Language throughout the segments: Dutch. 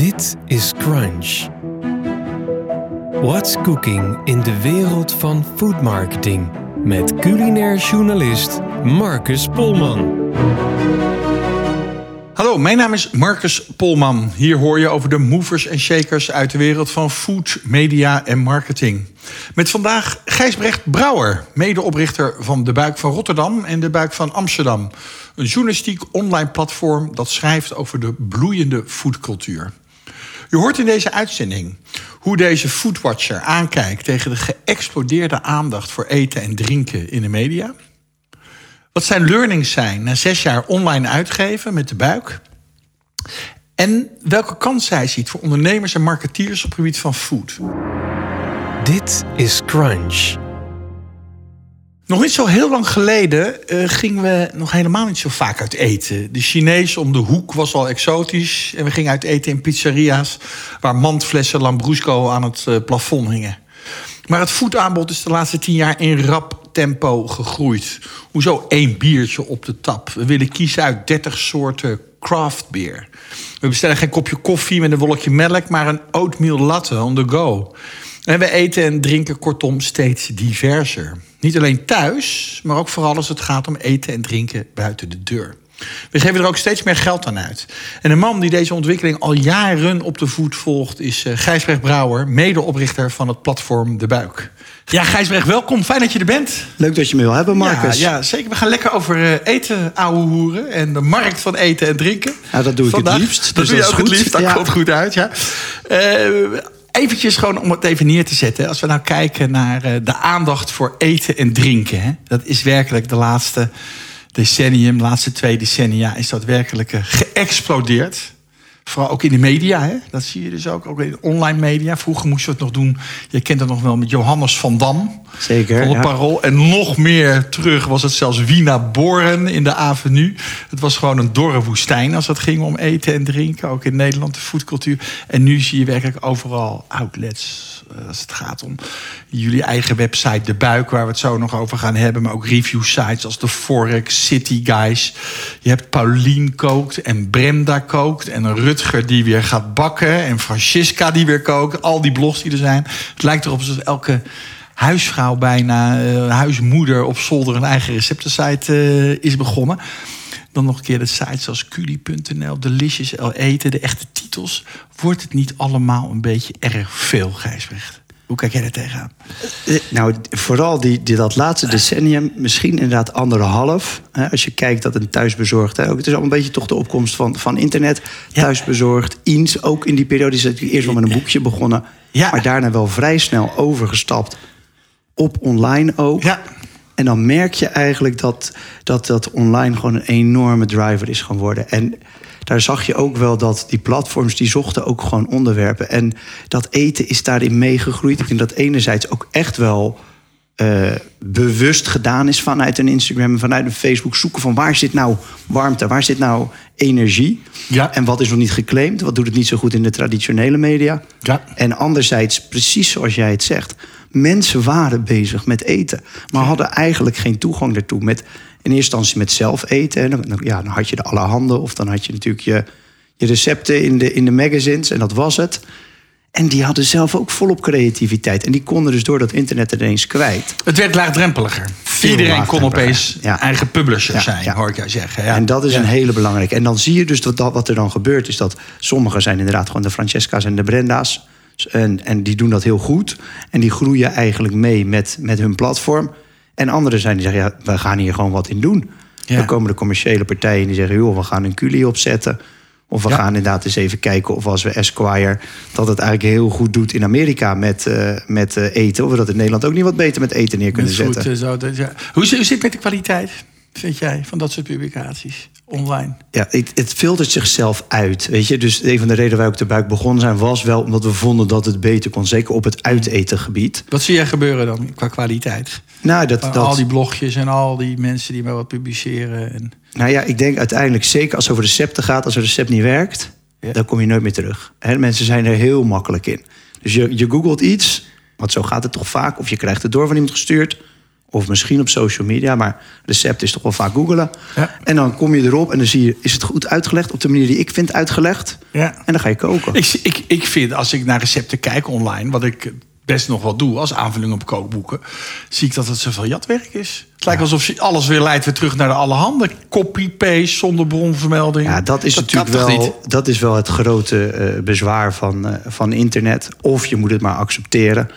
Dit is Crunch. What's cooking in de wereld van food marketing? Met culinair journalist Marcus Polman. Hallo, mijn naam is Marcus Polman. Hier hoor je over de movers en shakers uit de wereld van food, media en marketing. Met vandaag Gijsbrecht Brouwer, medeoprichter van De Buik van Rotterdam en De Buik van Amsterdam. Een journalistiek online platform dat schrijft over de bloeiende foodcultuur. Je hoort in deze uitzending hoe deze foodwatcher aankijkt tegen de geëxplodeerde aandacht voor eten en drinken in de media. Wat zijn learnings zijn na zes jaar online uitgeven met de buik. En welke kans zij ziet voor ondernemers en marketeers op het gebied van food. Dit is Crunch. Nog niet zo heel lang geleden uh, gingen we nog helemaal niet zo vaak uit eten. De Chinees om de hoek was al exotisch. En we gingen uit eten in pizzeria's waar mandflessen Lambrusco aan het uh, plafond hingen. Maar het voetaanbod is de laatste tien jaar in rap tempo gegroeid. Hoezo één biertje op de tap? We willen kiezen uit 30 soorten craft beer. We bestellen geen kopje koffie met een wolkje melk, maar een oatmeal latte on the go. En we eten en drinken kortom steeds diverser. Niet alleen thuis, maar ook vooral als het gaat om eten en drinken buiten de deur. We geven er ook steeds meer geld aan uit. En een man die deze ontwikkeling al jaren op de voet volgt... is uh, Gijsbrecht Brouwer, medeoprichter van het platform De Buik. Ja, Gijsbrecht, welkom. Fijn dat je er bent. Leuk dat je me wil hebben, Marcus. Ja, ja zeker. We gaan lekker over uh, eten, ouwe hoeren... en de markt van eten en drinken. Ja, dat doe ik Vandaag. het liefst. Dat dus doe je dat ook is het goed. liefst. Dat Ja. komt goed uit, ja. Uh, eventjes gewoon om het even neer te zetten. Als we nou kijken naar uh, de aandacht voor eten en drinken... Hè, dat is werkelijk de laatste decennium, de laatste twee decennia, is dat werkelijk uh, geëxplodeerd. Vooral ook in de media, hè? dat zie je dus ook. Ook in de online media. Vroeger moest je het nog doen. Je kent het nog wel met Johannes van Dam. Zeker. Van ja. Parool. En nog meer terug was het zelfs Wina Boren in de Avenue. Het was gewoon een dorre woestijn als het ging om eten en drinken. Ook in Nederland, de foodcultuur. En nu zie je werkelijk overal outlets. uh, Als het gaat om jullie eigen website, De Buik, waar we het zo nog over gaan hebben. Maar ook review sites als de Forex, City Guys. Je hebt Paulien kookt en Brenda kookt. En Die weer gaat bakken. En Francisca die weer kookt. Al die blogs die er zijn. Het lijkt erop alsof elke huisvrouw bijna, uh, huismoeder op zolder een eigen receptensite uh, is begonnen. Dan nog een keer de sites als culi.nl, Delicious El Eten, de echte titels. Wordt het niet allemaal een beetje erg veel, Gijsbrecht? Hoe kijk jij er tegenaan? Nou, vooral die, die, dat laatste decennium, misschien inderdaad anderhalf. Hè, als je kijkt dat een thuisbezorgd... Hè, het is al een beetje toch de opkomst van, van internet. Ja. Thuisbezorgd, Eens, ook in die periode is het eerst wel met een boekje begonnen. Ja. Maar daarna wel vrij snel overgestapt op online ook. Ja. En dan merk je eigenlijk dat, dat dat online gewoon een enorme driver is geworden. En daar zag je ook wel dat die platforms die zochten ook gewoon onderwerpen. En dat eten is daarin meegegroeid. Ik denk dat enerzijds ook echt wel uh, bewust gedaan is vanuit een Instagram en vanuit een Facebook. Zoeken van waar zit nou warmte, waar zit nou energie? Ja. En wat is nog niet geclaimd? Wat doet het niet zo goed in de traditionele media? Ja. En anderzijds, precies zoals jij het zegt, mensen waren bezig met eten, maar hadden eigenlijk geen toegang daartoe. Met, in eerste instantie met zelf eten. En dan, ja, dan had je de allerhande, of dan had je natuurlijk je, je recepten in de, in de magazines, en dat was het. En die hadden zelf ook volop creativiteit. En die konden dus door dat internet ineens kwijt. Het werd laagdrempeliger. Veel Iedereen kon opeens ja. eigen publisher ja, zijn, ja. hoor ik jou zeggen. En dat is een hele belangrijke. En dan zie je dus dat wat er dan gebeurt... is dat sommigen zijn inderdaad gewoon de Francesca's en de Brenda's. En, en die doen dat heel goed. En die groeien eigenlijk mee met, met hun platform. En anderen zijn die zeggen, ja, we gaan hier gewoon wat in doen. Dan komen de commerciële partijen die zeggen... joh, we gaan een culie opzetten... Of we ja. gaan inderdaad eens even kijken of als we Esquire... dat het eigenlijk heel goed doet in Amerika met, uh, met uh, eten... of we dat in Nederland ook niet wat beter met eten neer kunnen goed, zetten. Uh, zo, dat, ja. hoe, hoe zit het met de kwaliteit, vind jij, van dat soort publicaties online? Ja, het, het filtert zichzelf uit, weet je. Dus een van de redenen waar ik de buik begonnen zijn... was wel omdat we vonden dat het beter kon, zeker op het uitetengebied. Wat zie jij gebeuren dan qua kwaliteit? Nou, dat, dat... Al die blogjes en al die mensen die maar wat publiceren... En... Nou ja, ik denk uiteindelijk zeker als het over recepten gaat... als een recept niet werkt, ja. dan kom je nooit meer terug. He, mensen zijn er heel makkelijk in. Dus je, je googelt iets, want zo gaat het toch vaak... of je krijgt het door van iemand gestuurd... Of misschien op social media, maar recept is toch wel vaak googelen. Ja. En dan kom je erop en dan zie je, is het goed uitgelegd op de manier die ik vind uitgelegd? Ja. En dan ga je koken. Ik, ik, ik vind, als ik naar recepten kijk online, wat ik best nog wel doe als aanvulling op kookboeken, zie ik dat het zoveel jatwerk is. Het lijkt alsof je alles weer leidt weer terug naar de allerhande. Copy-paste zonder bronvermelding. Ja, dat is natuurlijk wel, niet? dat is wel het grote eh, bezwaar van, eh, van internet. Of je moet het maar accepteren.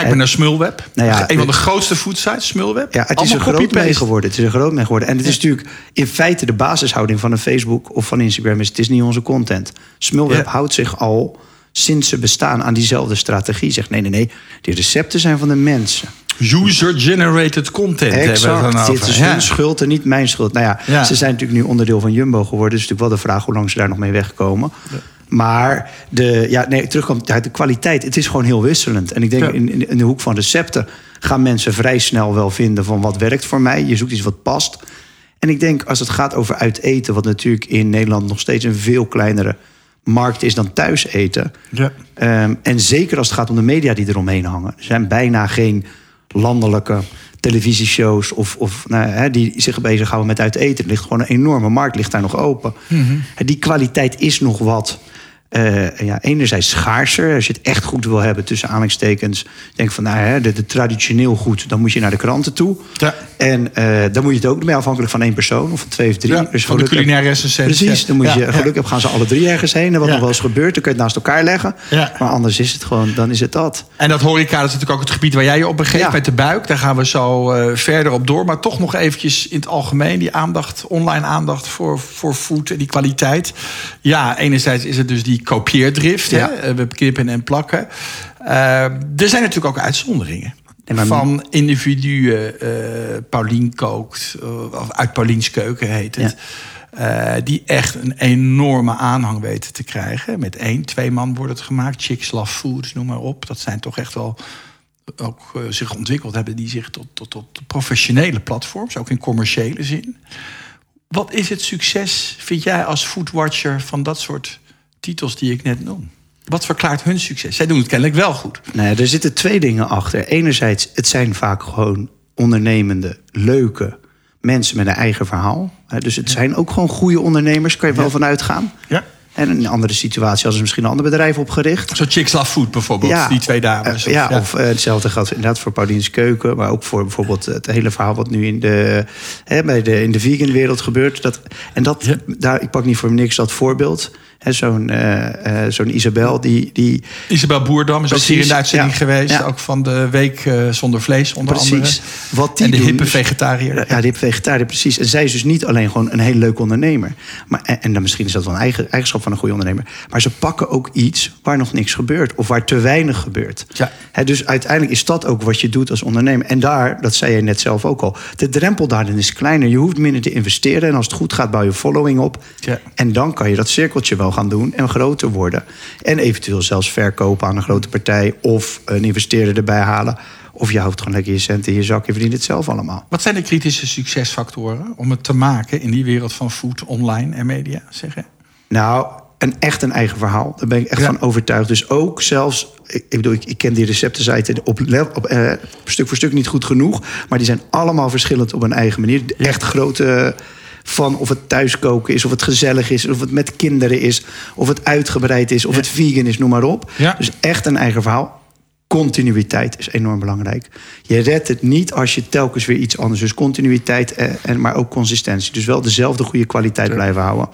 Kijk maar naar Smulweb. Nou ja, een van de grootste foodsites, Smulweb. Ja, het is er groot mee geworden. Het is er groot mee geworden. En het is natuurlijk in feite de basishouding van een Facebook of van Instagram is: het is niet onze content. Smulweb houdt zich al sinds ze bestaan aan diezelfde strategie. Zegt nee, nee, nee. Die recepten zijn van de mensen. User-generated content hebben we dan Exact. Dit is Ja. hun schuld en niet mijn schuld. Nou ja, Ja. ze zijn natuurlijk nu onderdeel van Jumbo geworden. Dus natuurlijk wel de vraag hoe lang ze daar nog mee wegkomen. Maar de, ja, nee, terugkomt de kwaliteit. Het is gewoon heel wisselend. En ik denk Ja. in, in, de hoek van recepten gaan mensen vrij snel wel vinden van wat werkt voor mij. Je zoekt iets wat past. En ik denk als het gaat over uit eten, wat natuurlijk in Nederland nog steeds een veel kleinere markt is dan thuis eten. Ja. Ehm, en zeker als het gaat om de media die eromheen hangen. Er zijn bijna geen landelijke televisieshows of, of nou, hè, die zich bezighouden met uit eten. Er ligt gewoon een enorme markt, ligt daar nog open. En Die kwaliteit is nog wat. Eh, ja, enerzijds schaarser. Als je het echt goed wil hebben, tussen aanhalingstekens. Denk van, nou, hè, de, de traditioneel goed, dan moet je naar de kranten toe. Ja. En eh, dan moet je het ook mee afhankelijk van één persoon of van twee of drie. Ja, Dus van de culinaire recensent, Precies, dan moet Ja, je ja. geluk hebben, gaan ze alle drie ergens heen. En wat nog wel eens gebeurt, dan kun je het naast elkaar leggen. Maar anders is het gewoon, dan is het dat. En dat horeca dat is natuurlijk ook het gebied waar jij je op begeeft met de buik. Daar gaan we zo eh, verder op door. Maar toch nog eventjes in het algemeen die aandacht, online aandacht voor, voor food en die kwaliteit. Ja, enerzijds is het dus die kopieerdrift. Ja. Hè? Eh, We knippen en plakken. Eh, er zijn natuurlijk ook uitzonderingen. Maar- Van individuen, eh Paulien kookt, of uit Pauliens keuken heet het. die echt een enorme aanhang weten te krijgen. Met één, twee man wordt het gemaakt. Chicks Love Foods, noem maar op. Dat zijn toch echt wel ook zich ontwikkeld hebben... die zich tot, tot, tot professionele platforms, ook in commerciële zin. Wat is het succes, vind jij als foodwatcher... van dat soort titels die ik net noem? Wat verklaart hun succes? Zij doen het kennelijk wel goed. Nou ja, er zitten twee dingen achter. Enerzijds, het zijn vaak gewoon ondernemende, leuke mensen met een eigen verhaal. Dus het zijn ook gewoon goede ondernemers, kan je wel van uitgaan. Ja. En in een andere situatie hadden ze misschien een ander bedrijf opgericht. Zo Chicks Love Food bijvoorbeeld, die twee dames. ja, of eh, hetzelfde geldt inderdaad voor Paulien's Keuken. Maar ook voor bijvoorbeeld het hele verhaal wat nu in de, hè, bij de, in de vegan wereld gebeurt. Dat, en dat, Ja. daar, ik pak niet voor niks dat voorbeeld. Zo'n eh, eh, zo'n Isabel die... die Isabel Boerdam is ook hier in de Precies, uitzending ja. geweest. Ja. Ook van de week eh, zonder vlees onder Precies. andere. Wat die en de doen, hippe vegetariër. Ja, die hippe vegetariër, precies. En zij is dus niet alleen gewoon een hele leuke ondernemer. Maar, en, en dan misschien is dat wel een eigen, eigenschap van een goede ondernemer. Maar ze pakken ook iets waar nog niks gebeurt. Of waar te weinig gebeurt. Ja. Hè, dus uiteindelijk is dat ook wat je doet als ondernemer. En daar, dat zei je net zelf ook al. De drempel daarin is kleiner. Je hoeft minder te investeren. En als het goed gaat, bouw je following op. Ja. En dan kan je dat cirkeltje wel gaan doen en groter worden. En eventueel zelfs verkopen aan een grote partij. Of een investeerder erbij halen. Of je houdt gewoon lekker je cent in je zak. Je verdient het zelf allemaal. Wat zijn de kritische succesfactoren om het te maken in die wereld van food, online en media? Zeggen? Nou, een echt een eigen verhaal. Daar ben ik echt Ja. van overtuigd. Dus ook zelfs, ik, ik bedoel, ik, ik ken die receptensite op, op eh, stuk voor stuk niet goed genoeg. Maar die zijn allemaal verschillend op een eigen manier. Echt grote van of het thuiskoken is, of het gezellig is, of het met kinderen is, of het uitgebreid is, of het vegan is, noem maar op. Ja. Dus echt een eigen verhaal. Continuïteit is enorm belangrijk. Je redt het niet als je telkens weer iets anders. Dus continuïteit, eh, en, maar ook consistentie. Dus wel dezelfde goede kwaliteit blijven houden.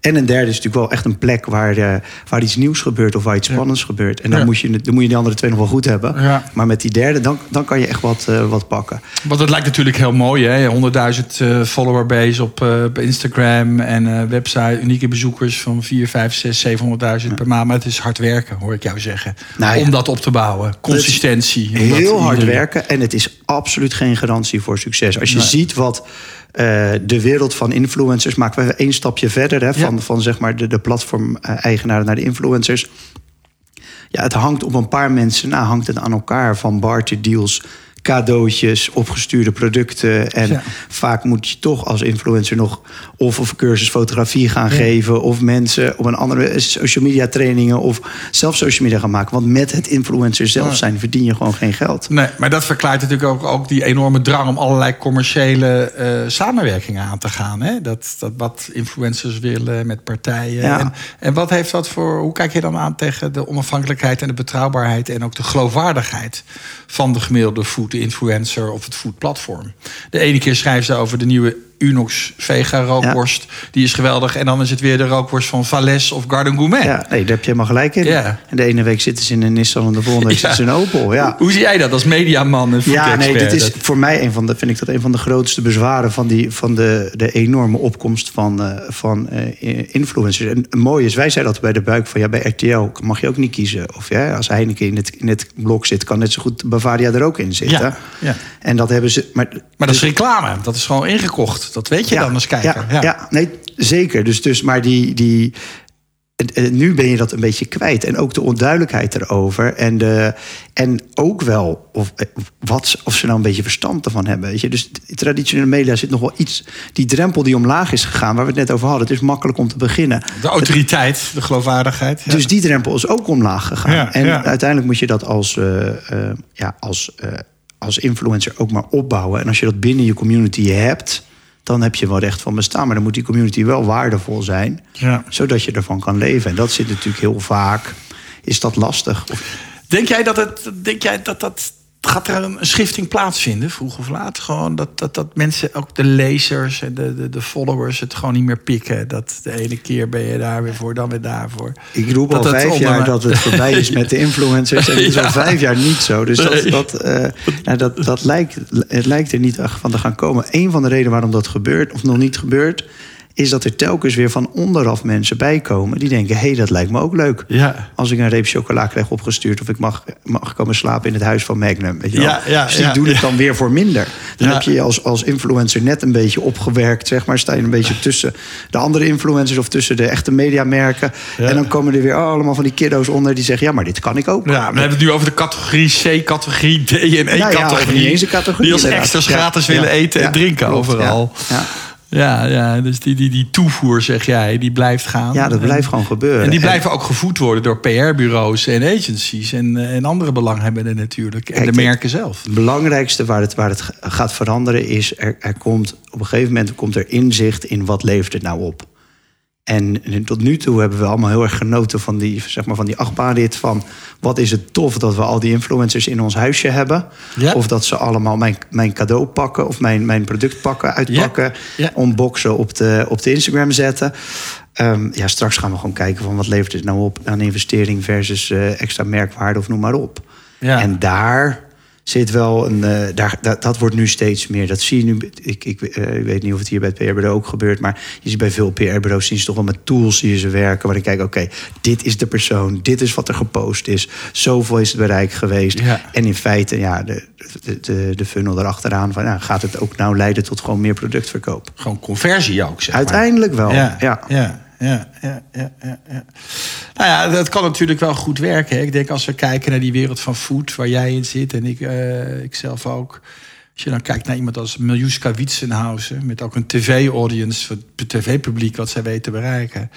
En een derde is natuurlijk wel echt een plek waar, eh, waar iets nieuws gebeurt of waar iets spannends gebeurt. En dan, Ja. moet je, dan moet je die andere twee nog wel goed hebben. Ja. Maar met die derde, dan, dan kan je echt wat, eh, wat pakken. Want het lijkt natuurlijk heel mooi, hè? 100.000 eh follower base op, Instagram en eh, website, unieke bezoekers van 4, 5, 6, 700.000 per maand. Maar het is hard werken, hoor ik jou zeggen. Nou. Om dat op te bouwen. Consistentie. Heel hard iedereen- werken en het is absoluut geen garantie voor succes. Als je Nee. ziet wat de wereld van influencers maakt, we één stapje verder hè, van, Van zeg maar de, de platform-eigenaren naar de influencers. Ja, het hangt op een paar mensen na, hangt het aan elkaar van barter deals. Cadeautjes, opgestuurde producten. En Ja. vaak moet je toch als influencer nog of een cursus fotografie gaan geven... of mensen op een andere social media trainingen... of zelf social media gaan maken. Want met het influencer zelf zijn verdien je gewoon geen geld. Nee, maar dat verklaart natuurlijk ook, ook die enorme drang om allerlei commerciële eh, samenwerkingen aan te gaan. Hè? Dat, dat wat influencers willen met partijen. Ja. En, en wat heeft dat voor. Hoe kijk je dan aan tegen de onafhankelijkheid en de betrouwbaarheid en ook de geloofwaardigheid van de gemiddelde food influencer of het food platform? De ene keer schrijven ze over de nieuwe Unox Vega rookworst. Die is geweldig. En dan is het weer de rookworst van Valles of Garden Gourmet. Ja, nee, daar heb je helemaal gelijk in. Ja. En de ene week zitten ze in een Nissan en de volgende week zitten ze in een Opel. Ja. Hoe zie jij dat als mediaman en Ja, nee, dit is Dat- voor mij een van de, vind ik dat een van de grootste bezwaren van, die, van de, de enorme opkomst van, eh, van eh, influencers. En het mooie is, wij zeiden altijd bij de buik van ja, bij RTL mag je ook niet kiezen. Of ja, als Heineken in het, in het blok zit, kan net zo goed Bavaria er ook in zitten. Ja, ja. En dat hebben ze. Maar, Maar dat is reclame. Dat is gewoon ingekocht. Dat weet je dan als kijker. Ja, ja. nee, zeker. Dus, dus maar die. die en, en nu ben je dat een beetje kwijt. En ook de onduidelijkheid erover. En, de, en ook wel of, eh, wat, of ze nou een beetje verstand ervan hebben. Weet je? Dus traditionele media zit nog wel iets. Die drempel die omlaag is gegaan, waar we het net over hadden. Het is makkelijk om te beginnen. De autoriteit, de geloofwaardigheid. Ja. Dus die drempel is ook omlaag gegaan. Ja, en ja. uiteindelijk moet je dat als, eh, eh, ja, als, als influencer ook maar opbouwen. En als je dat binnen je community hebt, dan heb je wel recht van bestaan. Maar dan moet die community wel waardevol zijn, Ja. zodat je ervan kan leven. En dat zit natuurlijk heel vaak, is dat lastig. Denk jij dat het. Denk jij dat dat. Gaat er een schifting plaatsvinden, vroeg of laat? Gewoon dat, dat, dat mensen, ook de lezers en de, de, de followers, het gewoon niet meer pikken. Dat de ene keer ben je daar weer voor, dan weer daarvoor. Ik roep Dat al vijf onder- jaar dat het voorbij is met de influencers. En het is al vijf jaar niet zo. Dus dat, dat, eh, nou, dat, dat lijkt, het lijkt er niet van te gaan komen. Een van de redenen waarom dat gebeurt, of nog niet gebeurt... is dat er telkens weer van onderaf mensen bij komen... die denken, hé, hey, dat lijkt me ook leuk. Ja. Als ik een reep chocola krijg opgestuurd... of ik mag, mag komen slapen in het huis van Magnum. Weet je wel? Ja, ja, dus die ja, doen het dan weer voor minder. Dan heb je je als, als influencer net een beetje opgewerkt. Zeg maar, sta je een beetje tussen de andere influencers... of tussen de echte mediamerken. En dan komen er weer allemaal van die kiddo's onder... die zeggen, ja, maar dit kan ik ook. Ja, we hebben het nu over de categorie C, categorie D en Nou ja, E-categorie. niet eens een categorie, die als extras gratis willen eten en drinken overal. Ja, ja. Ja, dus die, die, die toevoer, zeg jij, die blijft gaan. Ja, dat En- blijft gewoon gebeuren. En die En- blijven ook gevoed worden door PR-bureaus en agencies en, eh, en andere belanghebbenden natuurlijk. En Kijk, de merken zelf. Het belangrijkste waar het, waar het gaat veranderen is... Er, er komt, op een gegeven moment komt er inzicht in wat levert het nou op. En tot nu toe hebben we allemaal heel erg genoten van die, zeg maar, van die achtbaanrit... van wat is het tof dat we al die influencers in ons huisje hebben. Ja. Of dat ze allemaal mijn, mijn cadeau pakken of mijn, mijn product pakken, uitpakken... Ja. unboxen, op de, op de Instagram zetten. Ehm, ja, straks gaan we gewoon kijken van wat levert het nou op... aan investering versus eh, extra merkwaarde of noem maar op. Ja. En daar zit wel een. eh, daar, dat, dat wordt nu steeds meer. Dat zie je nu. Ik, ik, eh, ik weet niet of het hier bij het PR-bureau ook gebeurt. Maar je ziet bij veel PR-bureaus zien ze toch wel met tools die ze werken. Waar ik kijk, oké, dit is de persoon. Dit is wat er gepost is. Zoveel is het bereik geweest. Ja. En in feite, ja, de, de, de, de funnel erachteraan. Van, ja, gaat het ook nou leiden tot gewoon meer productverkoop? Gewoon conversie ook, zeg maar. Uiteindelijk wel. Ja, Ja. ja, ja, ja, ja, ja, ja. Nou ja, dat kan natuurlijk wel goed werken. Hè. Ik denk als we kijken naar die wereld van food waar jij in zit en ik, eh, ik zelf ook. Als je dan kijkt naar iemand als Miljuska Witsenhausen, met ook een tv-audience, het tv-publiek wat zij weten te bereiken.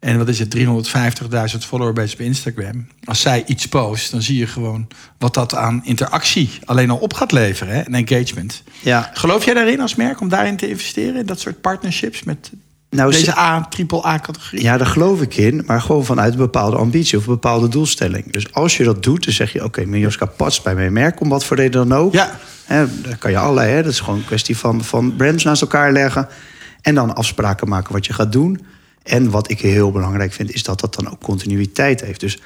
En wat is het, 350.000 followers op Instagram. Als zij iets post, dan zie je gewoon wat dat aan interactie alleen al op gaat leveren hè, en engagement. Ja. Geloof jij daarin als merk om daarin te investeren, in dat soort partnerships met Nou, ze- deze A, triple A-categorie? Ja, daar geloof ik in, maar gewoon vanuit een bepaalde ambitie of een bepaalde doelstelling. Dus als je dat doet, dan zeg je: Oké, Miljoska past bij mijn merk, om wat voor reden dan ook. Ja. Daar kan je allerlei, hè, dat is gewoon een kwestie van, van brands naast elkaar leggen. En dan afspraken maken wat je gaat doen. En wat ik heel belangrijk vind, is dat dat dan ook continuïteit heeft. Dus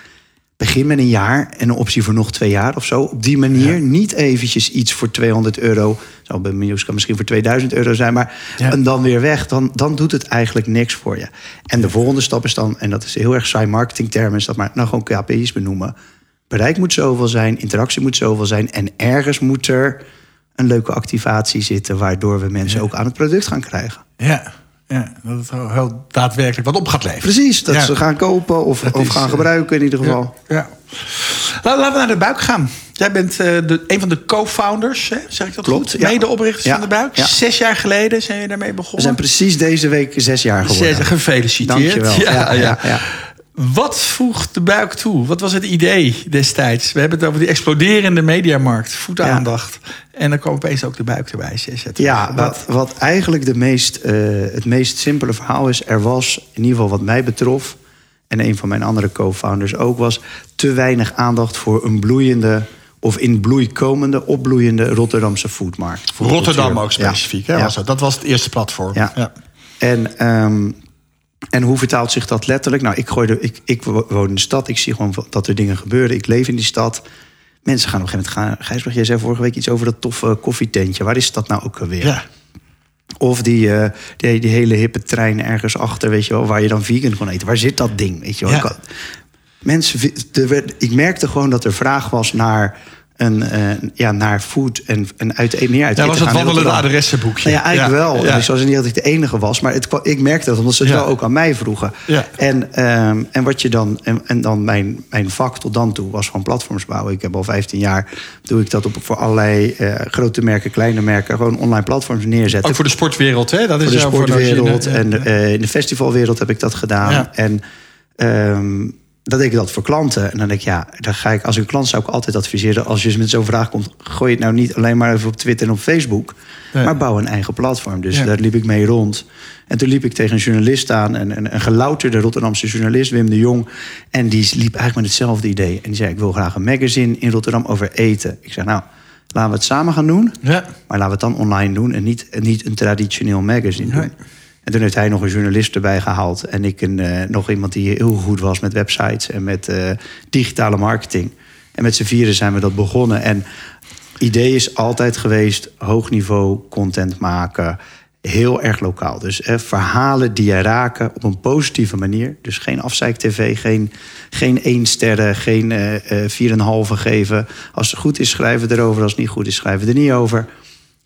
begin met een jaar en een optie voor nog twee jaar of zo. Op die manier niet eventjes iets voor 200 euro. Zou bij Miljuska misschien voor 2000 euro zijn. Maar Ja. en dan weer weg. Dan, dan doet het eigenlijk niks voor je. En de volgende stap is dan, en dat is heel erg saai marketingtermen... is dat maar nou gewoon KPI's benoemen. Bereik moet zoveel zijn, interactie moet zoveel zijn... en ergens moet er een leuke activatie zitten... waardoor we mensen ook aan het product gaan krijgen. Ja, ja, dat het heel- daadwerkelijk wat op gaat leveren. Precies, dat Ja. ze gaan kopen of, Dat of is, gaan eh, gebruiken in ieder geval. Ja. ja. Laten we naar de buik gaan. Jij bent uh, de, een van de co-founders, zeg ik dat Klopt, goed? Ja. Medeoprichters ja. van de buik. Ja. Zes jaar geleden zijn je daarmee begonnen. We zijn precies deze week zes jaar geworden. Zes, gefeliciteerd. Dankjewel. Ja, ja. Wat voegt de buik toe? Wat was het idee destijds? We hebben het over die exploderende mediamarkt, voetaandacht. En dan kwam opeens ook de buik erbij. Ja, wat, wat eigenlijk de meest, uh, het meest simpele verhaal is... er was, in ieder geval wat mij betrof... en een van mijn andere co-founders ook was... te weinig aandacht voor een bloeiende of in bloei komende, opbloeiende Rotterdamse foodmarkt. Rotterdam ook specifiek, ja. hè? Was dat? dat was het eerste platform. Ja. ja. En, um, en hoe vertaalt zich dat letterlijk? Nou, ik, ik, ik woon in de stad, ik zie gewoon dat er dingen gebeuren. Ik leef in die stad. Mensen gaan op een gegeven moment gaan. Gijsbert, jij zei vorige week iets over dat toffe koffietentje. Waar is dat nou ook alweer? Ja. Of die, uh, die, die, hele hippe trein ergens achter, weet je wel, waar je dan vegan kon eten. Waar zit dat ding? Weet je wel? Ja. Mensen, ik merkte gewoon dat er vraag was naar een, uh, ja, naar food en, en uit, meer uit ja, was het wandelende adressenboekje. Nou ja, eigenlijk ja. wel. Ja. Ik zoals niet dat ik de enige was, maar het, ik merkte dat omdat ze het wel ook aan mij vroegen. Ja. En, um, en wat je dan, en, en, dan mijn, mijn vak tot dan toe was gewoon platforms bouwen. Ik heb al 15 jaar doe ik dat op voor allerlei uh, grote merken, kleine merken, gewoon online platforms neerzetten. Ook voor de sportwereld, hè? Dat voor is de sportwereld voor en uh, in de festivalwereld heb ik dat gedaan. En um, dan deed ik dat voor klanten. En dan denk ik, ja, dan ga ik als een klant zou ik altijd adviseren... als je met zo'n vraag komt, gooi het nou niet alleen maar even op Twitter en op Facebook... Maar bouw een eigen platform. Dus ja. daar liep ik mee rond. En toen liep ik tegen een journalist aan, een, een, een gelouterde Rotterdamse journalist, Wim de Jong. En die liep eigenlijk met hetzelfde idee. En die zei, ik wil graag een magazine in Rotterdam over eten. Ik zei, nou, laten we het samen gaan doen. Ja. Maar laten we het dan online doen en niet, niet een traditioneel magazine doen. En toen heeft hij nog een journalist erbij gehaald. En ik een, uh, nog iemand die heel goed was met websites en met uh, digitale marketing. En met z'n vieren zijn we dat begonnen. En idee is altijd geweest: hoog niveau content maken. Heel erg lokaal. Dus eh, verhalen die je raken op een positieve manier. Dus geen afzeik-tv, geen, geen één sterren, geen uh, 4,5 geven. Als het goed is, schrijven we erover. Als het niet goed is, schrijven we er niet over.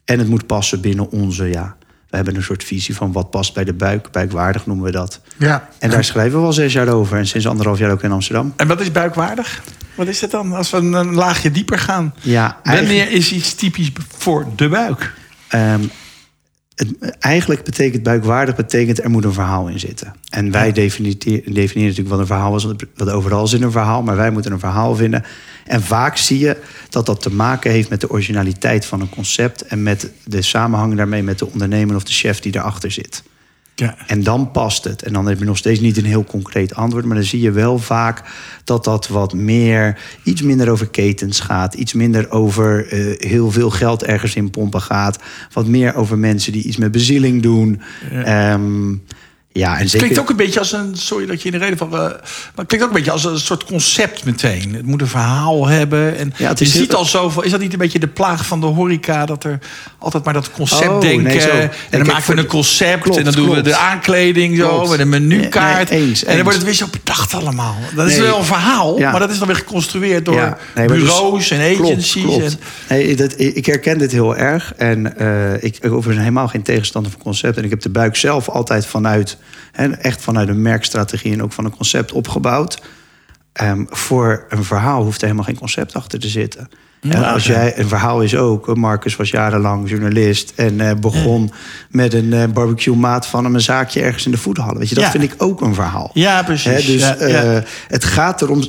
En het moet passen binnen onze ja, we hebben een soort visie van wat past bij de buik. Buikwaardig noemen we dat. Ja. En daar schrijven we al zes jaar over. En sinds anderhalf jaar ook in Amsterdam. En wat is buikwaardig? Wat is het dan als we een laagje dieper gaan? Ja, Wanneer is iets typisch voor de buik? Um, het, eigenlijk betekent buikwaardig betekent er moet een verhaal in zitten. En wij definiëren, definiëren natuurlijk wat een verhaal is. Want overal zit een verhaal, maar wij moeten een verhaal vinden. En vaak zie je dat dat te maken heeft met de originaliteit van een concept... en met de samenhang daarmee met de ondernemer of de chef die erachter zit. Ja. En dan past het. En dan heb je nog steeds niet een heel concreet antwoord. Maar dan zie je wel vaak dat dat wat meer, iets minder over ketens gaat. Iets minder over uh, heel veel geld ergens in pompen gaat. Wat meer over mensen die iets met bezieling doen. Ja. Um, ja, en zeker... Klinkt ook een beetje als een. Sorry dat je in de reden van. Uh, maar klinkt ook een beetje als een soort concept meteen. Het moet een verhaal hebben. En ja, het je is ziet al zoveel. Is dat niet een beetje de plaag van de horeca? Dat er altijd maar dat concept oh, denken. Nee, en dan maken we een concept. Klopt, en dan doen klopt. we de aankleding zo. Met een menukaart. Nee, eens, en dan eens. wordt het weer zo bedacht allemaal. Dat is wel een verhaal. Ja. Maar dat is dan weer geconstrueerd door Ja, dus- bureaus en agencies. En, Nee, dat, ik herken dit heel erg. En uh, ik, ik ben helemaal geen tegenstander van concept. En ik heb de buik zelf altijd vanuit, echt vanuit een merkstrategie en ook van een concept opgebouwd. Um, voor een verhaal hoeft er helemaal geen concept achter te zitten. Ja, en als jij, een verhaal is ook, Marcus was jarenlang journalist en uh, begon met een uh, barbecue maat van hem een zaakje ergens in de voedhal. Weet je, dat Ja. vind ik ook een verhaal. ja, precies. Dus eh, het gaat erom,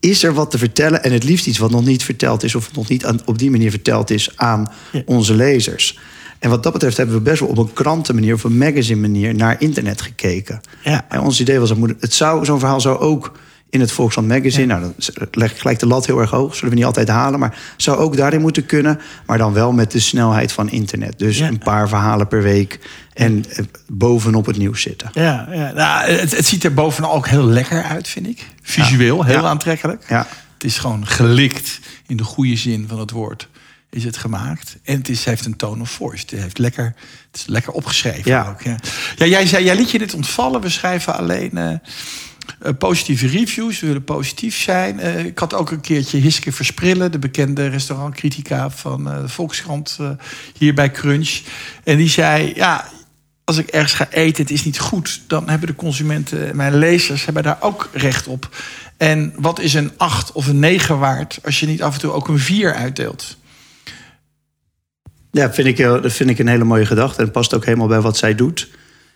is er wat te vertellen? En het liefst iets wat nog niet verteld is... of nog niet aan, op die manier verteld is aan onze lezers. En wat dat betreft hebben we best wel op een krantenmanier... of een magazine manier naar internet gekeken. Ja. En ons idee was, het zou, zo'n verhaal zou ook in het Volkskrant Magazine... nou, dan leg ik gelijk de lat heel erg hoog, zullen we niet altijd halen... maar zou ook daarin moeten kunnen, maar dan wel met de snelheid van internet. Dus Ja. een paar verhalen per week en eh, bovenop het nieuws zitten. Ja, ja. Nou, het, het ziet er bovenal ook heel lekker uit, vind ik. Visueel, heel aantrekkelijk. Ja. Het is gewoon gelikt in de goede zin van het woord. Is het gemaakt. En het is, heeft een tone of voice. Het, heeft lekker, het is lekker opgeschreven Ja. ook. Ja. Ja, jij, zei, jij liet je dit ontvallen. We schrijven alleen eh, eh, positieve reviews. We willen positief zijn. Eh, ik had ook een keertje Hiske Versprillen. De bekende restaurantcritica van de Volkskrant. hier bij Crunch. En die zei... Ja, als ik ergens ga eten, het is niet goed, dan hebben de consumenten, mijn lezers, hebben daar ook recht op. En wat is een 8 of een 9 waard als je niet af en toe ook een 4 uitdeelt? Ja, dat vind ik een hele mooie gedachte. En past ook helemaal bij wat zij doet.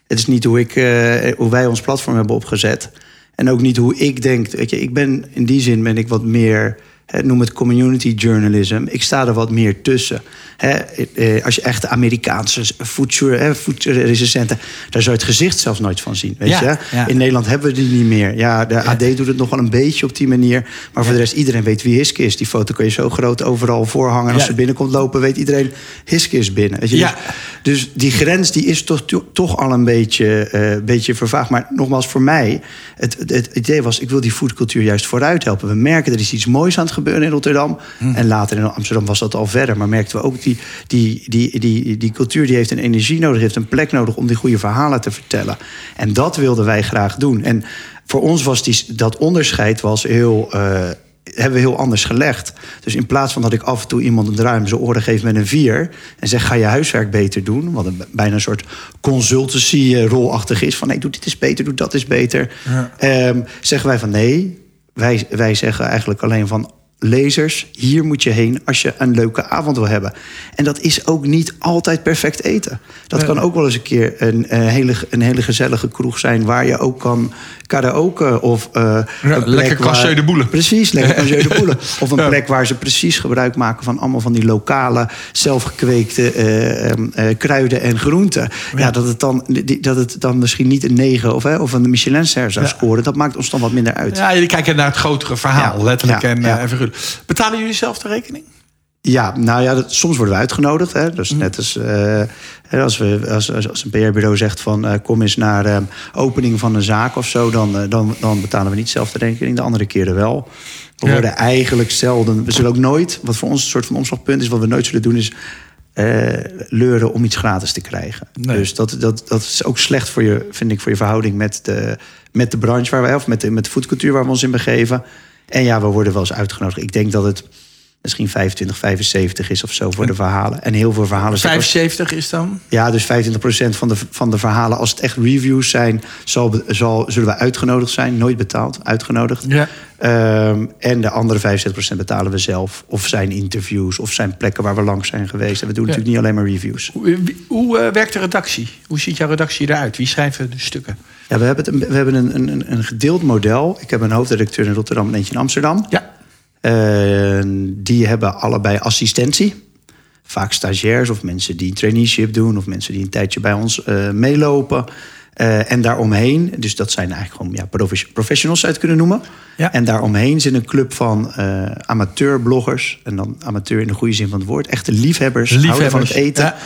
Het is niet hoe, ik, eh, hoe wij ons platform hebben opgezet. En ook niet hoe ik denk. Weet je, ik ben in die zin ben ik wat meer. Hè, noem het community journalism. Ik sta er wat meer tussen. Hè, eh, als je echt de Amerikaanse voedsel- hè, voedselrecensenten... daar zou je het gezicht zelfs nooit van zien. Weet Ja, je? ja. In Nederland hebben we die niet meer. Ja, de AD doet het nog wel een beetje op die manier. Maar voor de rest, iedereen weet wie Hiske is. Die foto kun je zo groot overal voorhangen. En als ze binnenkomt lopen, weet iedereen... Hiske is binnen. Weet je? Dus, dus die grens die is toch, toch al een beetje, eh, beetje vervaagd. Maar nogmaals, voor mij, het, het, het idee was... ik wil die foodcultuur juist vooruit helpen. We merken, er is iets moois aan het gebeuren in Rotterdam. En later in Amsterdam was dat al verder. Maar merkten we ook, die, die, die, die, die cultuur die heeft een energie nodig... heeft een plek nodig om die goede verhalen te vertellen. En dat wilden wij graag doen. En voor ons was die, dat onderscheid was heel... eh, hebben we heel anders gelegd. Dus in plaats van dat ik af en toe iemand een draai om zijn oren geef met een vier... en zeg, ga je huiswerk beter doen... wat een, bijna een soort consultancy-rolachtig is... van nee, doe dit is beter, doe dat is beter... Ehm, zeggen wij van nee, wij, wij zeggen eigenlijk alleen van... lezers, hier moet je heen als je een leuke avond wil hebben. En dat is ook niet altijd perfect eten. Dat kan ook wel eens een keer een, een, hele, een hele gezellige kroeg zijn... waar je ook kan karaoke of... eh, Ja, lekker Cassieu de Boele. Precies, lekker Cassieu de Boele. Of een plek waar ze precies gebruik maken van allemaal van die lokale, zelfgekweekte eh, ehm, eh, kruiden en groenten. Ja, dat, het dan, dat het dan misschien niet een 9 of, of een Michelinster zou scoren, dat maakt ons dan wat minder uit. Ja, jullie kijken naar het grotere verhaal, Ja, letterlijk en, eh, en Betalen jullie zelf de rekening? Ja, nou ja, dat, soms worden we uitgenodigd. Hè? Dus net als, eh, als, we, als, als, als een PR-bureau zegt van eh, kom eens naar eh, opening van een zaak of zo, dan, dan, dan betalen we niet zelf de rekening. De andere keren wel. We Ja. worden eigenlijk zelden. We zullen ook nooit, wat voor ons een soort van omslagpunt is, wat we nooit zullen doen, is leuren om iets gratis te krijgen. Nee. Dus dat, dat, dat is ook slecht voor je, vind ik, voor je verhouding met de, met de branche waar we, of met de, met de foodcultuur waar we ons in begeven. En ja, we worden wel eens uitgenodigd. Ik denk dat het misschien 25, 75 is of zo voor de verhalen. En heel veel verhalen zijn. 75 is dan? Ja, dus 25% van de, van de verhalen, als het echt reviews zijn, zal, zal, zullen we uitgenodigd zijn. Nooit betaald, uitgenodigd. Ja. Ehm, en de andere 65% betalen we zelf. Of zijn interviews, of zijn plekken waar we langs zijn geweest. En we doen Ja. natuurlijk niet alleen maar reviews. Hoe, hoe eh, werkt de redactie? Hoe ziet jouw redactie eruit? Wie schrijven de stukken? Ja, we hebben, het, een- we hebben een, een, een gedeeld model. Ik heb een hoofdredacteur in Rotterdam en eentje in Amsterdam. Ja. Die hebben allebei assistentie. Vaak stagiairs of mensen die een traineeship doen... of mensen die een tijdje bij ons eh, meelopen. Eh, en daaromheen, dus dat zijn eigenlijk gewoon ja, profe- professionals zou je het kunnen noemen. Ja. En daaromheen zit een club van eh amateurbloggers. En dan amateur in de goede zin van het woord. Echte liefhebbers, houden van het Liefhebbers, eten. ja.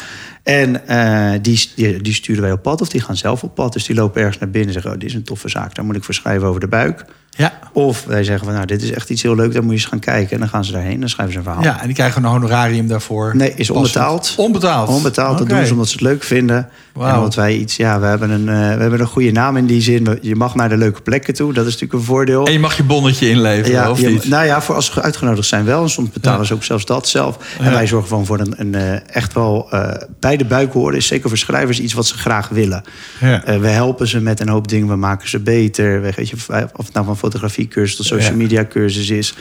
En eh, die, die, die sturen wij op pad of die gaan zelf op pad. Dus die lopen ergens naar binnen en zeggen... Oh, dit is een toffe zaak, daar moet ik voor schrijven over de buik. Ja. Of wij zeggen van, nou, dit is echt iets heel leuk, daar moet je eens gaan kijken. En dan gaan ze daarheen, dan schrijven ze een verhaal. ja, en die krijgen een honorarium daarvoor. Nee, is onbetaald. Onbetaald? Onbetaald, dat Oké. doen ze omdat ze het leuk vinden. En omdat wij iets, ja, we hebben, een, eh, we hebben een goede naam in die zin. Je mag naar de leuke plekken toe, dat is natuurlijk een voordeel. En je mag je bonnetje inleveren, Ja, of je- niet? nou ja, voor als ze uitgenodigd zijn wel. En soms betalen Ja. ze ook zelfs dat zelf. En Ja. wij zorgen gewoon voor een, een eh, echt wel eh, bij de buik horen. Is zeker voor schrijvers iets wat ze graag willen. Ja. Eh, we helpen ze met een hoop dingen. We maken ze beter. We, weet je, of het nou van fotografiecursus tot social media cursus is.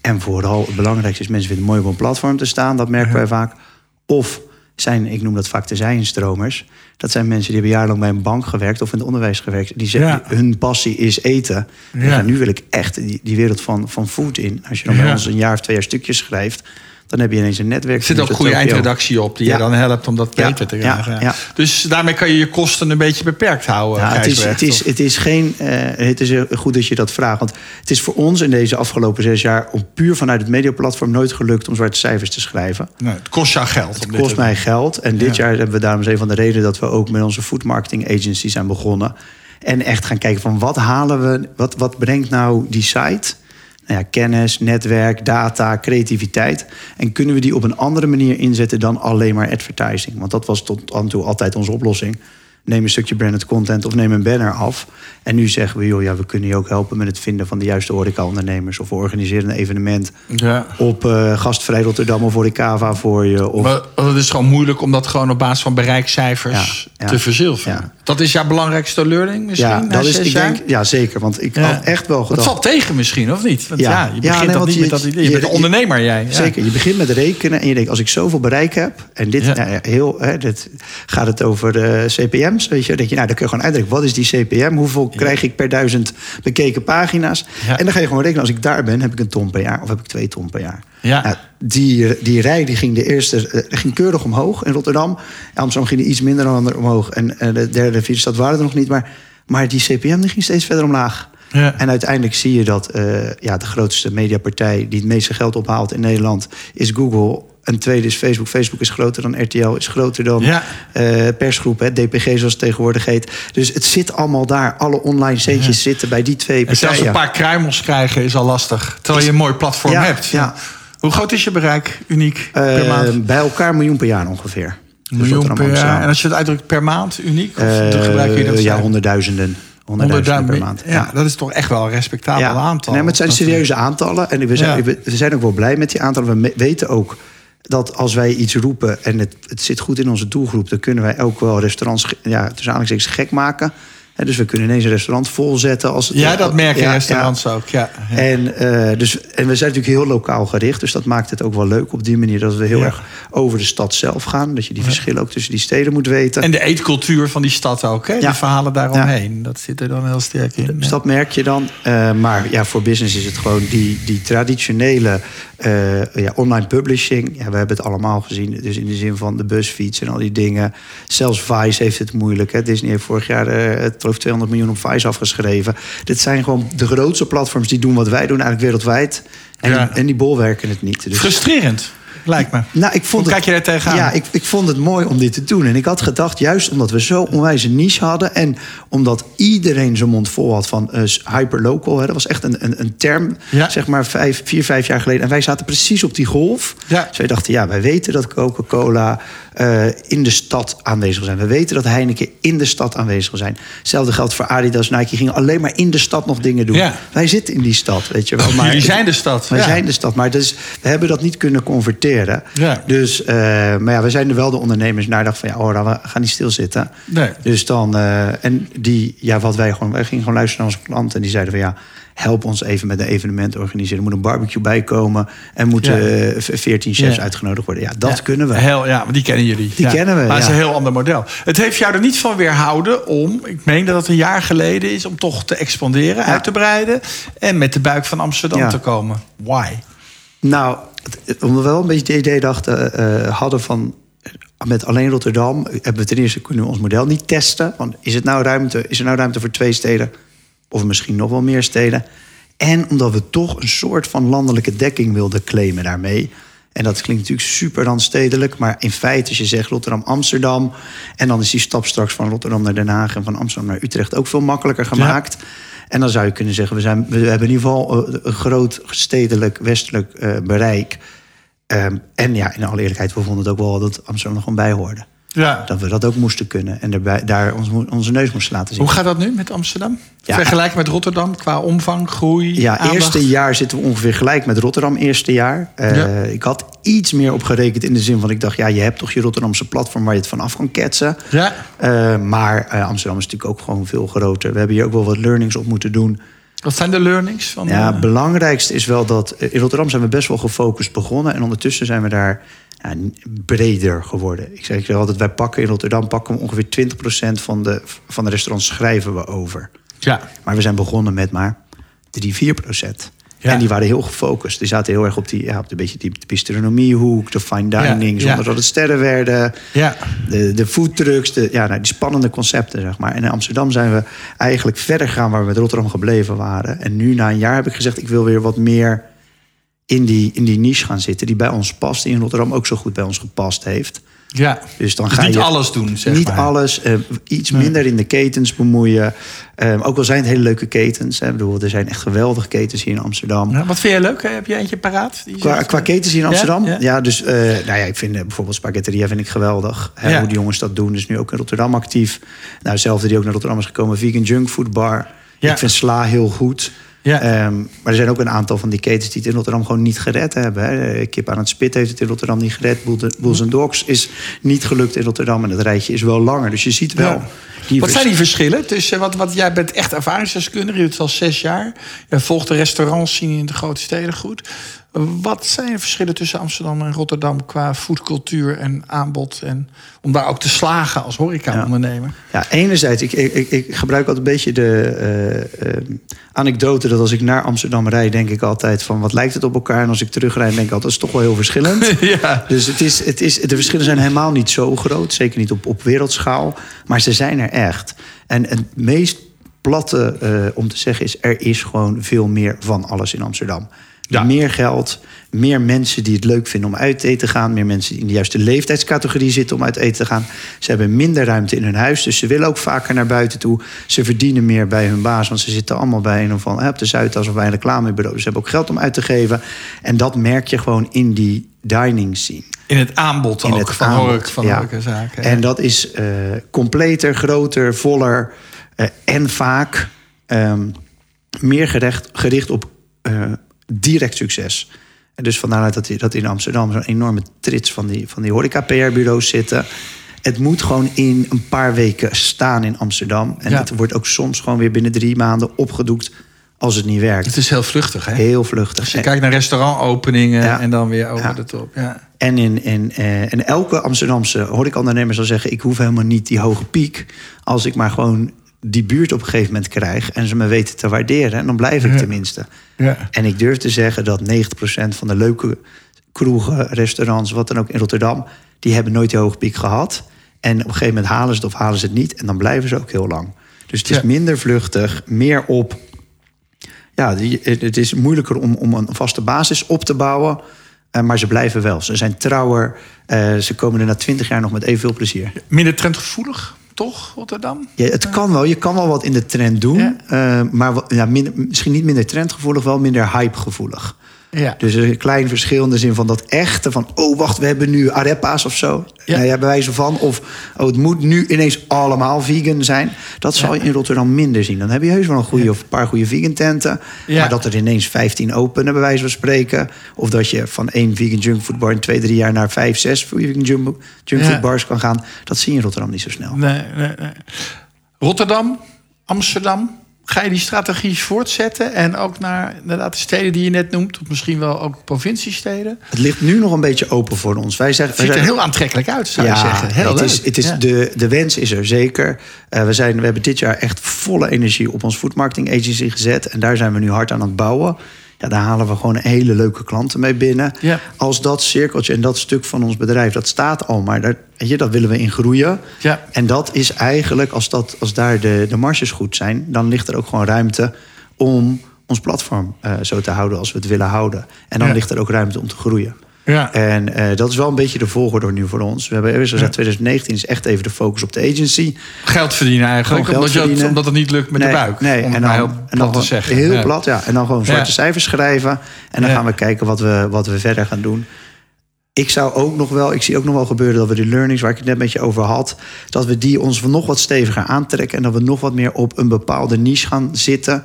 En vooral het belangrijkste is... mensen vinden het mooi op een platform te staan. Dat merken wij vaak. Of zijn, ik noem dat vaak de zijnstromers. Dat zijn mensen die hebben jarenlang bij een bank gewerkt... of in het onderwijs gewerkt. Die zeggen, Ja. hun passie is eten. Ja. zeggen, nu wil ik echt die, die wereld van, van food in. Als je dan bij ons een jaar of twee jaar stukjes schrijft... dan heb je ineens een netwerk. Er zit ook Dus goede eindredactie op die Ja. je dan helpt om dat beter te ja, krijgen. ja. Dus daarmee kan je je kosten een beetje beperkt houden. Ja, het, is, het, is, of- het is geen. eh, het is heel goed dat je dat vraagt. Want het is voor ons in deze afgelopen zes jaar. om puur vanuit het mediaplatform nooit gelukt om zwarte cijfers te schrijven. Nee, het kost jou geld. Het kost mij geld. En dit Ja. jaar hebben we daarom is een van de redenen dat we ook met onze food marketing agency zijn begonnen. En echt gaan kijken van wat halen we, wat, wat brengt nou die site? Nou ja, kennis, netwerk, data, creativiteit. En kunnen we die op een andere manier inzetten dan alleen maar advertising? Want dat was tot aan toe altijd onze oplossing. Neem een stukje branded content of neem een banner af. En nu zeggen we, joh, ja, we kunnen je ook helpen met het vinden van de juiste horeca-ondernemers. Of we organiseren een evenement Ja. op eh Gastvrij Rotterdam of Horecava voor je. Of, Maar het is gewoon moeilijk om dat gewoon op basis van bereikcijfers Ja, ja. te verzilveren. Dat is jouw belangrijkste learning misschien? ja, dat is, ik denk, ja, zeker. Want ik had echt wel gedacht... valt tegen misschien, of niet? Want ja, je begint nee, dat niet je- met dat idee. Je, je- bent een ondernemer, jij. Ja. Zeker, je begint met rekenen en je denkt, als ik zoveel bereik heb... en dit, nou heel, hè, dit gaat het over de CPM's, weet je... denk je, nou, dan kun je gewoon uitrekenen, wat is die CPM? Hoeveel krijg ik per duizend bekeken pagina's? Ja. En dan ga je gewoon rekenen, als ik daar ben, heb ik een ton per jaar... of heb ik twee ton per jaar. Ja. Nou, die, die rij die ging de eerste eh, ging keurig omhoog in Rotterdam. Amsterdam ging er iets minder dan omhoog. En eh, de derde vierde stad waren er nog niet. Maar, maar die CPM die ging steeds verder omlaag. Ja. En uiteindelijk zie je dat eh, ja, de grootste mediapartij die het meeste geld ophaalt in Nederland is Google. Een tweede is Facebook. Facebook is groter dan RTL, is groter dan Ja. eh, persgroep, hè, DPG zoals het tegenwoordig heet. Dus het zit allemaal daar. Alle online centjes zitten bij die twee En zelfs partijen. een paar kruimels krijgen is al lastig. Terwijl je een mooi platform Ja, hebt. ja. Hoe groot is je bereik, uniek, Eh, per maand? bij elkaar een miljoen per jaar ongeveer. Dus miljoen per jaar. En als je het uitdrukt per maand, uniek? Of Eh, gebruik je dat ja, honderdduizenden. Honderdduizenden per maand. Ja, dat is toch echt wel een respectabel aantal. Nee, maar het zijn serieuze aantallen. En we zijn, Ja. we zijn ook wel blij met die aantallen. We weten ook dat als wij iets roepen en het, het zit goed in onze doelgroep... dan kunnen wij ook wel restaurants ja, tussen aanhalingstekens gek maken. Dus we kunnen ineens een restaurant volzetten. Als Ja, dat merken Ja, restaurants ook. Ja. ja. En, eh, dus, en we zijn natuurlijk heel lokaal gericht. Dus dat maakt het ook wel leuk op die manier... dat we heel erg over de stad zelf gaan. Dat je die verschillen ook tussen die steden moet weten. En de eetcultuur van die stad ook. Hè? Die verhalen daaromheen. Dat zit er dan heel sterk in. Dus dat merk je dan. Eh, maar ja, voor business is het gewoon die, die traditionele eh, ja, online publishing. Ja, we hebben het allemaal gezien. Dus in de zin van de busfiets en al die dingen. Zelfs Vice heeft het moeilijk. Hè. Disney heeft vorig jaar het geloof ik 200 miljoen op Vice afgeschreven. Dit zijn gewoon de grootste platforms die doen wat wij doen eigenlijk wereldwijd. En, Ja. die, en die bolwerken het niet. Dus, Frustrerend, lijkt me. nou, ik vond Hoe het, kijk je daar tegenaan? Ja, ik, ik vond het mooi om dit te doen. En ik had gedacht, juist omdat we zo onwijs een niche hadden... en omdat iedereen zijn mond vol had van eh, hyperlocal... Hè, dat was echt een, een, een term, Ja. zeg maar vijf, vier, vijf jaar geleden. En wij zaten precies op die golf. Ja. Dus wij dachten, ja, wij weten dat Coca-Cola eh, in de stad aanwezig wil zijn. We weten dat Heineken in de stad aanwezig wil zijn. Hetzelfde geldt voor Adidas, Nike. gingen alleen maar in de stad nog dingen doen. Ja. Wij zitten in die stad, weet je wel. Jullie het- zijn de stad, Wij ja. zijn de stad, maar dus, we hebben dat niet kunnen converteren. Ja. Dus, eh, maar ja, we zijn er wel de ondernemers naar dachten van ja, oh, we gaan niet stilzitten. Nee. Dus dan, eh, en die, ja, wat wij gewoon, wij gingen gewoon luisteren naar onze klanten en die zeiden van ja, help ons even met een evenement organiseren. Er moet een barbecue bij komen en moeten Ja. eh, veertien chefs Ja. uitgenodigd worden. Ja, dat Ja. kunnen we. Heel, ja, maar die kennen jullie. Die kennen we, Maar het is een heel ander model. Het heeft jou er niet van weerhouden om, ik meen dat het een jaar geleden is, om toch te expanderen, uit te breiden en met de buik van Amsterdam te komen. Why? Nou, omdat we wel een beetje het idee dachten, eh, hadden van... Met alleen Rotterdam hebben we ten eerste kunnen we ons model niet testen. Want is, het nou ruimte, is er nou ruimte voor twee steden? Of misschien nog wel meer steden? En omdat we toch een soort van landelijke dekking wilden claimen daarmee. En dat klinkt natuurlijk super randstedelijk. Maar in feite, als je zegt Rotterdam-Amsterdam... en dan is die stap straks van Rotterdam naar Den Haag... en van Amsterdam naar Utrecht ook veel makkelijker gemaakt. En dan zou je kunnen zeggen, we, zijn, we hebben in ieder geval eh, een groot stedelijk, westelijk eh, bereik. Ehm, en ja, in alle eerlijkheid, we vonden het ook wel dat Amsterdam er gewoon bij hoorde. Ja. Dat we dat ook moesten kunnen en daarbij, daar ons, onze neus moesten laten zien. Hoe gaat dat nu met Amsterdam? Ja. Vergelijk met Rotterdam qua omvang, groei, Ja, aandacht? eerste jaar zitten we ongeveer gelijk met Rotterdam, eerste jaar. Eh, Ja. Ik had iets meer op gerekend in de zin van... ik dacht, ja, je hebt toch je Rotterdamse platform waar je het van af kan ketsen. Ja. Eh, maar eh, Amsterdam is natuurlijk ook gewoon veel groter. We hebben hier ook wel wat learnings op moeten doen. Wat zijn de learnings van Ja, het belangrijkste is wel dat... eh, In Rotterdam zijn we best wel gefocust begonnen... en ondertussen zijn we daar ja, breder geworden. Ik zeg altijd, wij pakken in Rotterdam pakken we ongeveer 20% van de, van de restaurants schrijven we over. Ja. Maar we zijn begonnen met maar 3, 4 procent. Ja. En die waren heel gefocust. Die zaten heel erg op die, ja, op de beetje die bistronomiehoek, de fine dining, zonder dat het sterren werden. Ja. De, de foodtrucks, de, ja, nou, die spannende concepten, zeg maar. En in Amsterdam zijn we eigenlijk verder gaan waar we met Rotterdam gebleven waren. En nu na een jaar heb ik gezegd, ik wil weer wat meer in die, in die niche gaan zitten... die bij ons past, die in Rotterdam ook zo goed bij ons gepast heeft. Ja, Dus dan Dus ga niet je alles doen, zeg niet maar. alles, eh, iets minder in de ketens bemoeien. Eh, ook al zijn het hele leuke ketens. Hè. Bedoel, er zijn echt geweldige ketens hier in Amsterdam. Ja, wat vind je leuk? Heb je eentje paraat? Die Qua, ketens hier in Amsterdam? ja. Ja, dus eh, nou ja, ik vind bijvoorbeeld Spaghetteria vind ik geweldig. Hè. Hoe die jongens dat doen. Dus nu ook in Rotterdam actief. Nou, dezelfde die ook naar Rotterdam is gekomen. Vegan Junk Food Bar. Ik vind Sla heel goed. Ja. Ehm, maar er zijn ook een aantal van die ketens die het in Rotterdam gewoon niet gered hebben. Hè. Kip aan het Spit heeft het in Rotterdam niet gered. Bulls and Dogs is niet gelukt in Rotterdam. En het rijtje is wel langer. Dus je ziet wel... Ja. die Wat zijn die verschillen tussen, wat, wat jij bent echt ervaringsdeskundige, je doet het al zes jaar. Je volgt de restaurants zien in de grote steden goed. Wat zijn de verschillen tussen Amsterdam en Rotterdam qua foodcultuur en aanbod? En om daar ook te slagen als horeca-ondernemer? Ja, enerzijds, ik, ik, ik, ik gebruik altijd een beetje de eh, eh, anekdote dat als ik naar Amsterdam rijd, denk ik altijd van wat lijkt het op elkaar. En als ik terugrijd, denk ik altijd, dat is toch wel heel verschillend. ja. Dus het is, het is, de verschillen zijn helemaal niet zo groot. Zeker niet op, op wereldschaal. Maar ze zijn er echt. En het meest platte eh, om te zeggen is... er is gewoon veel meer van alles in Amsterdam. Ja. Meer geld, meer mensen die het leuk vinden om uit eten te gaan... meer mensen die in de juiste leeftijdscategorie zitten om uit eten te gaan. Ze hebben minder ruimte in hun huis, dus ze willen ook vaker naar buiten toe. Ze verdienen meer bij hun baas, want ze zitten allemaal bij een of van op de Zuidas of bij een reclamebureau. Dus ze hebben ook geld om uit te geven. En dat merk je gewoon in die dining scene. In het aanbod In ook het van, aanbod, van ja. horecazaken. En dat is eh, completer, groter, voller eh, en vaak ehm, meer gerecht, gericht op eh, direct succes. En dus vandaar dat, dat in Amsterdam zo'n enorme trits van die, van die horeca-PR-bureaus zitten. Het moet gewoon in een paar weken staan in Amsterdam. En Ja. het wordt ook soms gewoon weer binnen drie maanden opgedoekt als het niet werkt. Het is heel vluchtig, hè? Heel vluchtig. Als je kijkt naar restaurantopeningen Ja. en dan weer over Ja. de top. Ja. En, in, in, eh, en elke Amsterdamse horecaondernemer zal zeggen... ik hoef helemaal niet die hoge piek... als ik maar gewoon die buurt op een gegeven moment krijg... en ze me weten te waarderen. En dan blijf ik Ja. tenminste. Ja. En ik durf te zeggen dat 90% van de leuke kroegen, restaurants... wat dan ook in Rotterdam... die hebben nooit die hoge piek gehad. En op een gegeven moment halen ze het of halen ze het niet... en dan blijven ze ook heel lang. Dus het is Ja. minder vluchtig, meer op... Ja, het is moeilijker om, om een vaste basis op te bouwen... eh, maar ze blijven wel. Ze zijn trouwer. eh, ze komen er na twintig jaar nog met evenveel plezier. Minder trendgevoelig, toch, Rotterdam? Ja, het kan wel. Je kan wel wat in de trend doen. Ja. eh, maar ja, minder, misschien niet minder trendgevoelig, wel minder hypegevoelig. Ja. Dus een klein verschil in de zin van dat echte van... oh, wacht, we hebben nu arepa's of zo. Ja. Nou ja, bij wijze van. Of oh, het moet nu ineens allemaal vegan zijn. Dat zal je in Rotterdam minder zien. Dan heb je heus wel een goede of een paar goede vegan tenten. Maar dat er ineens 15 openen, bij wijze van spreken. Of dat je van één vegan junkfood bar in twee, drie jaar... naar vijf, zes vegan junk- junkfood Ja. bars kan gaan. Dat zie je in Rotterdam niet zo snel. Nee, nee, nee. Rotterdam, Amsterdam. Ga je die strategie voortzetten? En ook naar inderdaad, de steden die je net noemt, of misschien wel ook provinciesteden? Het ligt nu nog een beetje open voor ons. Wij zeggen, Het ziet er heel aantrekkelijk uit, zou je zeggen. Heel het leuk. is, het is Ja. de, de wens is er zeker. Eh, we, zijn, we hebben dit jaar echt volle energie op ons food marketing agency gezet. En daar zijn we nu hard aan het bouwen. Ja, daar halen we gewoon hele leuke klanten mee binnen. Ja. Als dat cirkeltje en dat stuk van ons bedrijf, dat staat al. Maar daar, weet je, dat willen we in groeien. Ja. En dat is eigenlijk, als, dat, als daar de, de marges goed zijn... dan ligt er ook gewoon ruimte om ons platform eh, zo te houden als we het willen houden. En dan Ja. ligt er ook ruimte om te groeien. Ja. En eh, dat is wel een beetje de volgorde nu voor ons. We hebben eerst gezegd, 2019 is echt even de focus op de agency. Geld verdienen eigenlijk, Gewoon omdat, geld je het, verdienen. omdat het niet lukt met nee, de buik. Nee, en dan, heel en dan te zeggen. Heel Ja. plat, ja. En dan gewoon zwarte cijfers schrijven. En dan gaan we kijken wat we, wat we verder gaan doen. Ik zou ook nog wel, ik zie ook nog wel gebeuren dat we de learnings waar ik het net met je over had, dat we die ons nog wat steviger aantrekken en dat we nog wat meer op een bepaalde niche gaan zitten,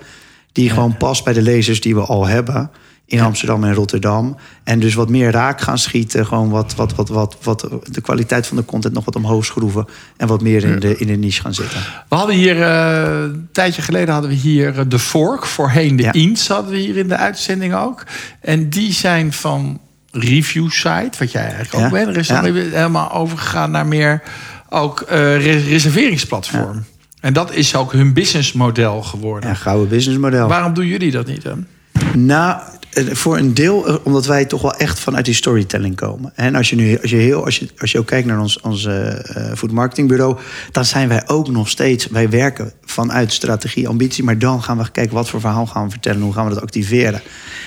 die gewoon past bij de lezers die we al hebben in Amsterdam en Rotterdam. En dus wat meer raak gaan schieten, gewoon wat, wat, wat, wat, wat de kwaliteit van de content nog wat omhoog schroeven en wat meer in de, in de niche gaan zitten. We hadden hier, eh, een tijdje geleden hadden we hier eh, de Fork, voorheen de Ja. Ints hadden we hier in de uitzending ook. En die zijn van review site, wat jij eigenlijk ook bent. Er is dan helemaal overgegaan naar meer ook eh, re- reserveringsplatform. En dat is ook hun businessmodel geworden. Ja, gouden businessmodel. Waarom doen jullie dat niet dan? Nou, voor een deel eh, omdat wij toch wel echt vanuit die storytelling komen. En als je nu als je heel, als je, als je ook kijkt naar ons, ons eh, eh, food marketingbureau, dan zijn wij ook nog steeds. Wij werken vanuit strategie, ambitie, maar dan gaan we kijken wat voor verhaal gaan we vertellen, hoe gaan we dat activeren.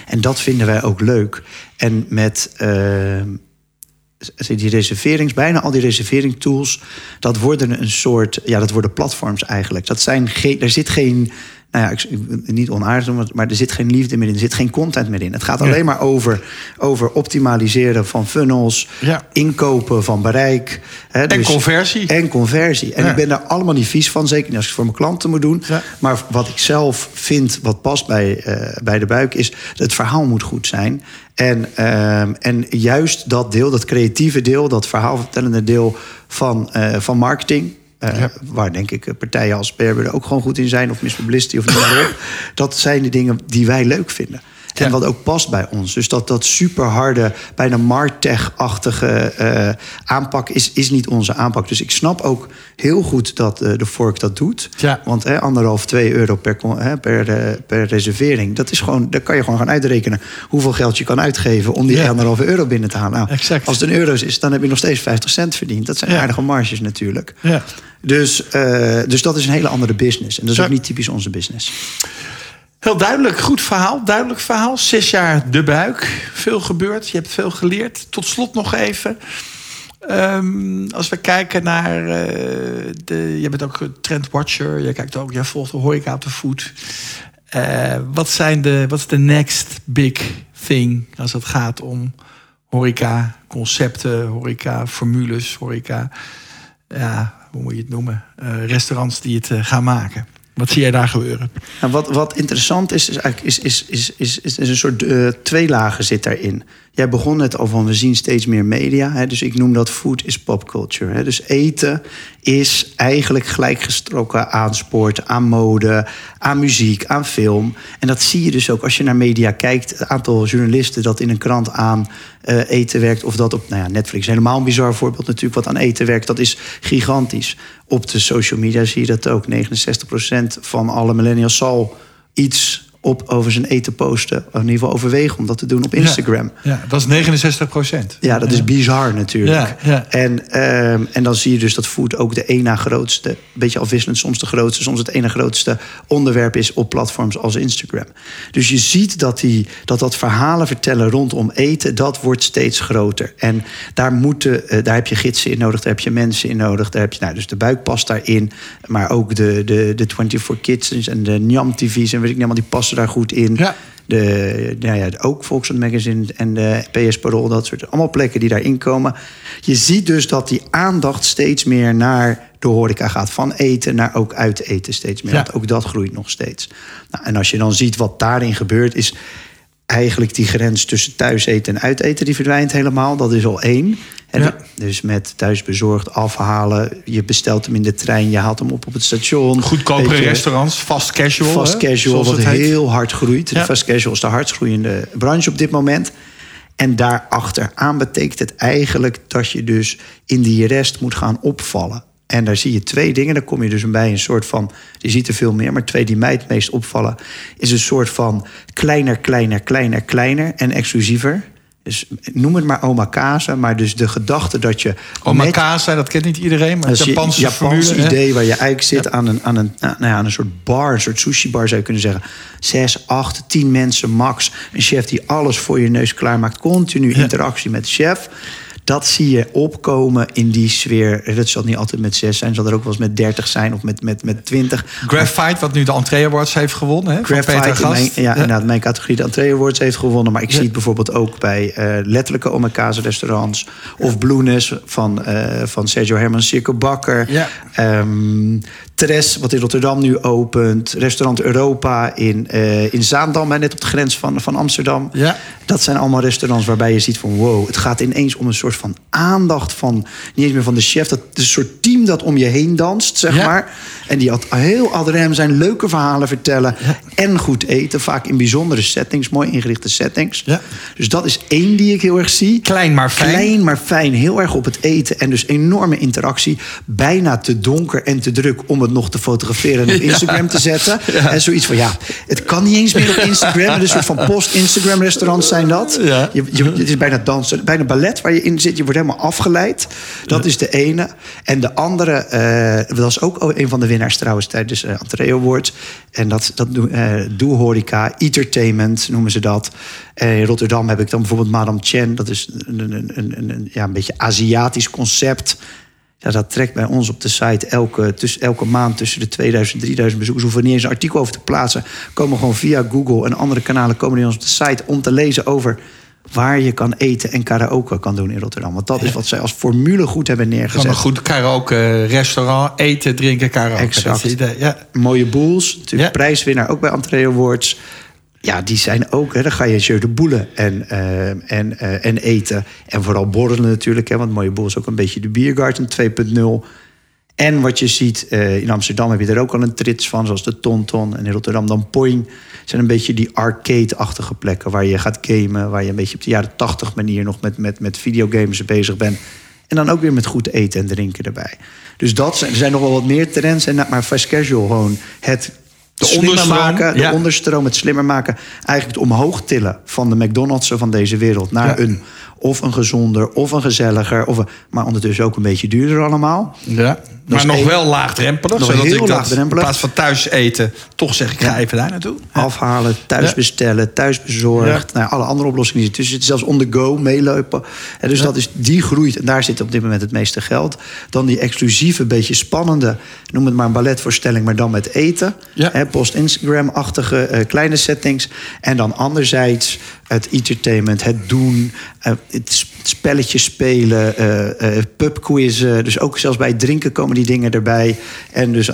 En dat vinden wij ook leuk. En met. eh, die reserverings, bijna al die reserveringstools, dat worden een soort, ja, dat worden platforms eigenlijk. Dat zijn geen, er zit geen nou ja, ik, niet onaardig, maar er zit geen liefde meer in, er zit geen content meer in. Het gaat alleen maar over, over optimaliseren van funnels, Ja. inkopen van bereik. Hè, En conversie. En conversie. En Ja. ik ben daar allemaal niet vies van, zeker niet als ik het voor mijn klanten moet doen. Ja. Maar wat ik zelf vind, wat past bij, eh, bij de buik, is het verhaal moet goed zijn. En, ehm, en juist dat deel, dat creatieve deel, dat verhaalvertellende deel van, eh, van marketing. Eh, Ja. Waar denk ik eh, partijen als Berber er ook gewoon goed in zijn, of Miss Publicity of noem maar op. Dat zijn de dingen die wij leuk vinden. En wat ook past bij ons. Dus dat, dat super harde, bijna Martech-achtige eh, aanpak is, is niet onze aanpak. Dus ik snap ook heel goed dat eh, de Fork dat doet. Ja. Want hè, anderhalf, twee euro per, hè, per, eh, per reservering. Dat is gewoon, daar kan je gewoon gaan uitrekenen hoeveel geld je kan uitgeven om die Ja. anderhalve euro binnen te halen. Nou, Exact. Als het een euro's is, dan heb je nog steeds 50 cent verdiend. Dat zijn Ja. aardige marges natuurlijk. Ja. Dus, dus dat is een hele andere business. En dat is ook niet typisch onze business. Heel duidelijk, goed verhaal, duidelijk verhaal. Zes jaar de buik, veel gebeurd, je hebt veel geleerd. Tot slot nog even. Ehm, als we kijken naar eh, de, je bent ook trendwatcher, je kijkt ook, jij volgt de horeca op de voet. Eh, wat zijn de, wat is de next big thing als het gaat om horeca concepten, horeca formules, horeca, ja, hoe moet je het noemen, Eh, restaurants die het gaan maken. Wat zie jij daar gebeuren? Nou, wat, wat interessant is, is eigenlijk is, is, is, is, is, een soort eh, twee lagen zit daarin. Jij begon net al van we zien steeds meer media. Hè, dus ik noem dat food is popculture. Hè. Dus eten is eigenlijk gelijkgestrokken aan sport, aan mode, aan muziek, aan film. En dat zie je dus ook als je naar media kijkt. Het aantal journalisten dat in een krant aan eh, eten werkt. Of dat op nou ja, Netflix, helemaal een bizar voorbeeld natuurlijk, wat aan eten werkt. Dat is gigantisch. Op de social media zie je dat ook. 69% van alle millennials zal iets op over zijn eten posten. Of in ieder geval overwegen om dat te doen op Instagram. Ja, dat is 69 procent. Ja, dat is bizar natuurlijk. Ja, ja. En, ehm, en dan zie je dus dat food ook de na grootste, een beetje afwisselend, soms de grootste, soms het ene grootste onderwerp is op platforms als Instagram. Dus je ziet dat, die, dat dat verhalen vertellen rondom eten, dat wordt steeds groter. En daar, moeten, eh, daar heb je gidsen in nodig, daar heb je mensen in nodig. Daar heb je, nou, dus de buik past daarin, maar ook de, de, de 24 Kids en de Njam TV's en weet ik niet allemaal, die passen daar goed in. Ja. De, nou ja, ook Volkswagen Magazine en de PS Parool, dat soort allemaal plekken die daarin komen. Je ziet dus dat die aandacht steeds meer naar de horeca gaat. Van eten naar ook uit eten steeds meer. Ja. Want ook dat groeit nog steeds. Nou, en als je dan ziet wat daarin gebeurt, is eigenlijk die grens tussen thuis eten en uiteten, die verdwijnt helemaal. Dat is al één. En Ja. Dus met thuisbezorgd afhalen. Je bestelt hem in de trein, je haalt hem op op het station. Goedkopere restaurants, fast casual. Fast hè, casual, zoals wat heet. heel hard groeit. Ja. Fast casual is de hardst groeiende branche op dit moment. En daarachteraan betekent het eigenlijk dat je dus in die rest moet gaan opvallen. En daar zie je twee dingen. Daar kom je dus bij een soort van. Je ziet er veel meer, maar twee die mij het meest opvallen. Is een soort van kleiner, kleiner, kleiner, kleiner en exclusiever. Dus noem het maar omakase. Maar dus de gedachte dat je. met- Omakase, dat kent niet iedereen, maar het Japanse, formule, hè? idee waar je eigenlijk zit aan, een, aan, een, nou ja, aan een soort bar, een soort sushi-bar zou je kunnen zeggen. Zes, acht, tien mensen max. Een chef die alles voor je neus klaarmaakt. Continu interactie met de chef. Dat zie je opkomen in die sfeer. Dat zal niet altijd met zes zijn. zal er ook wel eens met dertig zijn of met, met, met twintig. Graphite, wat nu de Entree Awards heeft gewonnen. Hè, van Peter Graphite, in mijn, ja, inderdaad, mijn categorie de Entree Awards heeft gewonnen. Maar ik zie het bijvoorbeeld ook bij eh, letterlijke omakase restaurants. Of Blueness van, eh, van Sergio Herman Circo Bakker. Ja. Ehm, Tres, wat in Rotterdam nu opent. Restaurant Europa in, eh, in Zaandam, net op de grens van, van Amsterdam. Ja. Dat zijn allemaal restaurants waarbij je ziet van... wow, het gaat ineens om een soort van aandacht van... niet eens meer van de chef, dat het is een soort team dat om je heen danst, zeg Ja. maar. En die had heel ad rem zijn leuke verhalen vertellen... en goed eten, vaak in bijzondere settings, mooi ingerichte settings. Ja. Dus dat is één die ik heel erg zie. Klein maar fijn. Klein maar fijn, heel erg op het eten. En dus enorme interactie. Bijna te donker en te druk om het nog te fotograferen en op Instagram te zetten. En zoiets van, ja, het kan niet eens meer op Instagram. Het is een soort van post-Instagram restaurants zijn dat. Ja. Je, je, het is bijna dansen, bijna ballet waar je in zit. Je wordt helemaal afgeleid. Dat is de ene. En de andere, eh, dat was ook een van de winnaars trouwens tijdens uh, Entree Awards. En dat, dat uh, Doe Horeca, Entertainment noemen ze dat. in Rotterdam heb ik dan bijvoorbeeld Madame Chen. Dat is een, een, een, een, ja, een beetje Aziatisch concept. Ja, dat trekt bij ons op de site elke, tussen, elke maand tussen de 2000 en 3000 bezoekers. Hoeven niet eens een artikel over te plaatsen. Komen gewoon via Google en andere kanalen komen die ons op de site om te lezen over waar je kan eten en karaoke kan doen in Rotterdam. Want dat is wat zij als formule goed hebben neergezet. Gewoon een goed karaoke restaurant, eten, drinken, karaoke. Exact. idee, ja. Mooie boels, natuurlijk ja. prijswinnaar ook bij Entree Awards. Ja, die zijn ook, hè, dan ga je de boelen en, uh, en, uh, en eten. En vooral borrelen natuurlijk, hè, want Mooie Boel is ook een beetje de Biergarten 2.0. En wat je ziet, uh, in Amsterdam heb je er ook al een trits van, zoals de Tonton. En in Rotterdam dan Poing. zijn een beetje die arcade-achtige plekken waar je gaat gamen. Waar je een beetje op de jaren 80 manier nog met, met, met videogames bezig bent. En dan ook weer met goed eten en drinken erbij. Dus dat zijn, er zijn nog wel wat meer trends. En, maar fast casual gewoon het de slimmer onderstroom, maken, de ja. onderstroom, het slimmer maken. Eigenlijk het omhoog tillen van de McDonald's'en van deze wereld naar Ja. een of een gezonder of een gezelliger, of een, maar ondertussen ook een beetje duurder allemaal. Ja. Maar nog wel laagdrempelig. Nog zodat heel ik dat in plaats van thuis eten, toch zeg ik, ga even daar naartoe. Ja. Afhalen, thuis Ja. bestellen, thuis bezorgd. Nou, ja, alle andere oplossingen die zitten. Dus zelfs on the go, meelopen. En dus dat is, die groeit. En daar zit op dit moment het meeste geld. Dan die exclusieve, beetje spannende... noem het maar een balletvoorstelling, maar dan met eten. Ja. Post-Instagram-achtige eh, kleine settings. En dan anderzijds het entertainment, het doen... eh, het sp- spelletjes spelen, eh, eh, pubquizzen. Dus ook zelfs bij het drinken komen die dingen erbij. En, dus,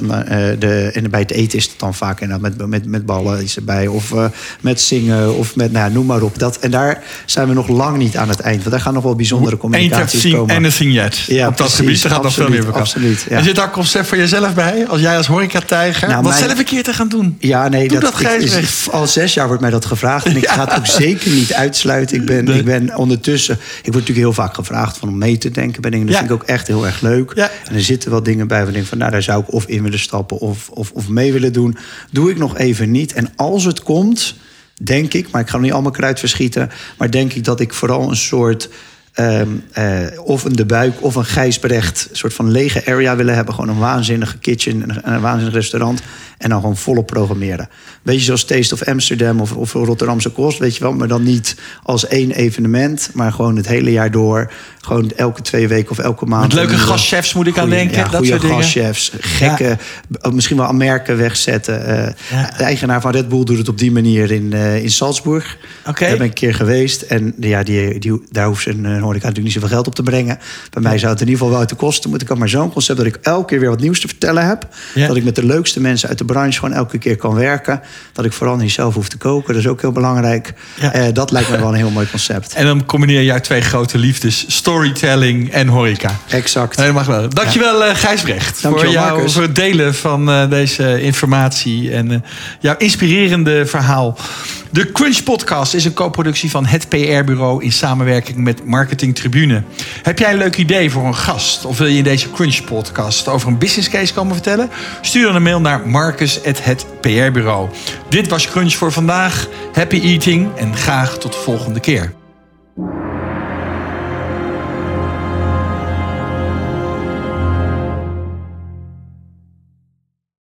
de, en bij het eten is het dan vaak inderdaad met, met, met ballen iets erbij. Of met zingen, of met, nou, ja, noem maar op. Dat, en daar zijn we nog lang niet aan het eind. Want daar gaan nog wel bijzondere communicaties seen komen. anything yet. Ja, Op dat precies. gebied, daar gaat nog veel meer absoluut, ja. Er zit daar een concept voor jezelf bij? Als jij als horeca-tijger, Nou, wat mijn- zelf een keer te gaan doen? Ja, nee, Doe dat, ik- is- al zes jaar wordt mij dat gevraagd. En ik ga het ook zeker niet uitsluiten. Ik ben, Nee. ik ben ondertussen... Ik word natuurlijk heel vaak gevraagd van om mee te denken bij dingen. Dat Ja. vind ik ook echt heel erg leuk. Ja. En er zitten wel dingen bij waar ik denk van... nou, daar zou ik of in willen stappen of, of, of mee willen doen. Doe ik nog even niet. En als het komt, denk ik... maar ik ga nog niet allemaal kruid verschieten... maar denk ik dat ik vooral een soort... ehm, eh, of een De Buik of een Gijsbrecht... een soort van lege area willen hebben. Gewoon een waanzinnige kitchen en een, een waanzinnig restaurant. En dan gewoon volop programmeren. Beetje zoals Taste of Amsterdam of, of Rotterdamse Kost, weet je wel. Maar dan niet als één evenement, maar gewoon het hele jaar door. Gewoon elke twee weken of elke maand. Met leuke gastchefs moet ik aan denken. Ja, dat soort gastchefs, gekke, ook misschien wel merken wegzetten. Eh, Ja. De eigenaar van Red Bull doet het op die manier in, eh, in Salzburg. Oké. Daar ben ik een keer geweest. En ja, die, die, daar hoeft een uh, horeca natuurlijk niet zoveel geld op te brengen. Bij mij zou het in ieder geval wel uit de kosten moeten komen. Maar zo'n concept dat ik elke keer weer wat nieuws te vertellen heb. Ja. Dat ik met de leukste mensen uit de branche gewoon elke keer kan werken. Dat ik vooral niet zelf hoef te koken. Dat is ook heel belangrijk. Ja. Eh, dat lijkt me wel een heel mooi concept. En dan combineer je uit twee grote liefdes, storytelling en horeca. Exact. Helemaal geweldig. Dankjewel eh Gijsbrecht Dankjewel, voor, jou, voor het delen van eh, deze informatie en eh, jouw inspirerende verhaal. De Crunch Podcast is een co-productie van het PR-bureau in samenwerking met Tribune. Heb jij een leuk idee voor een gast of wil je in deze Crunch Podcast over een business case komen vertellen? Stuur dan een mail naar marcus@hetprbureau. Dit was Crunch voor vandaag. Happy eating en graag tot de volgende keer.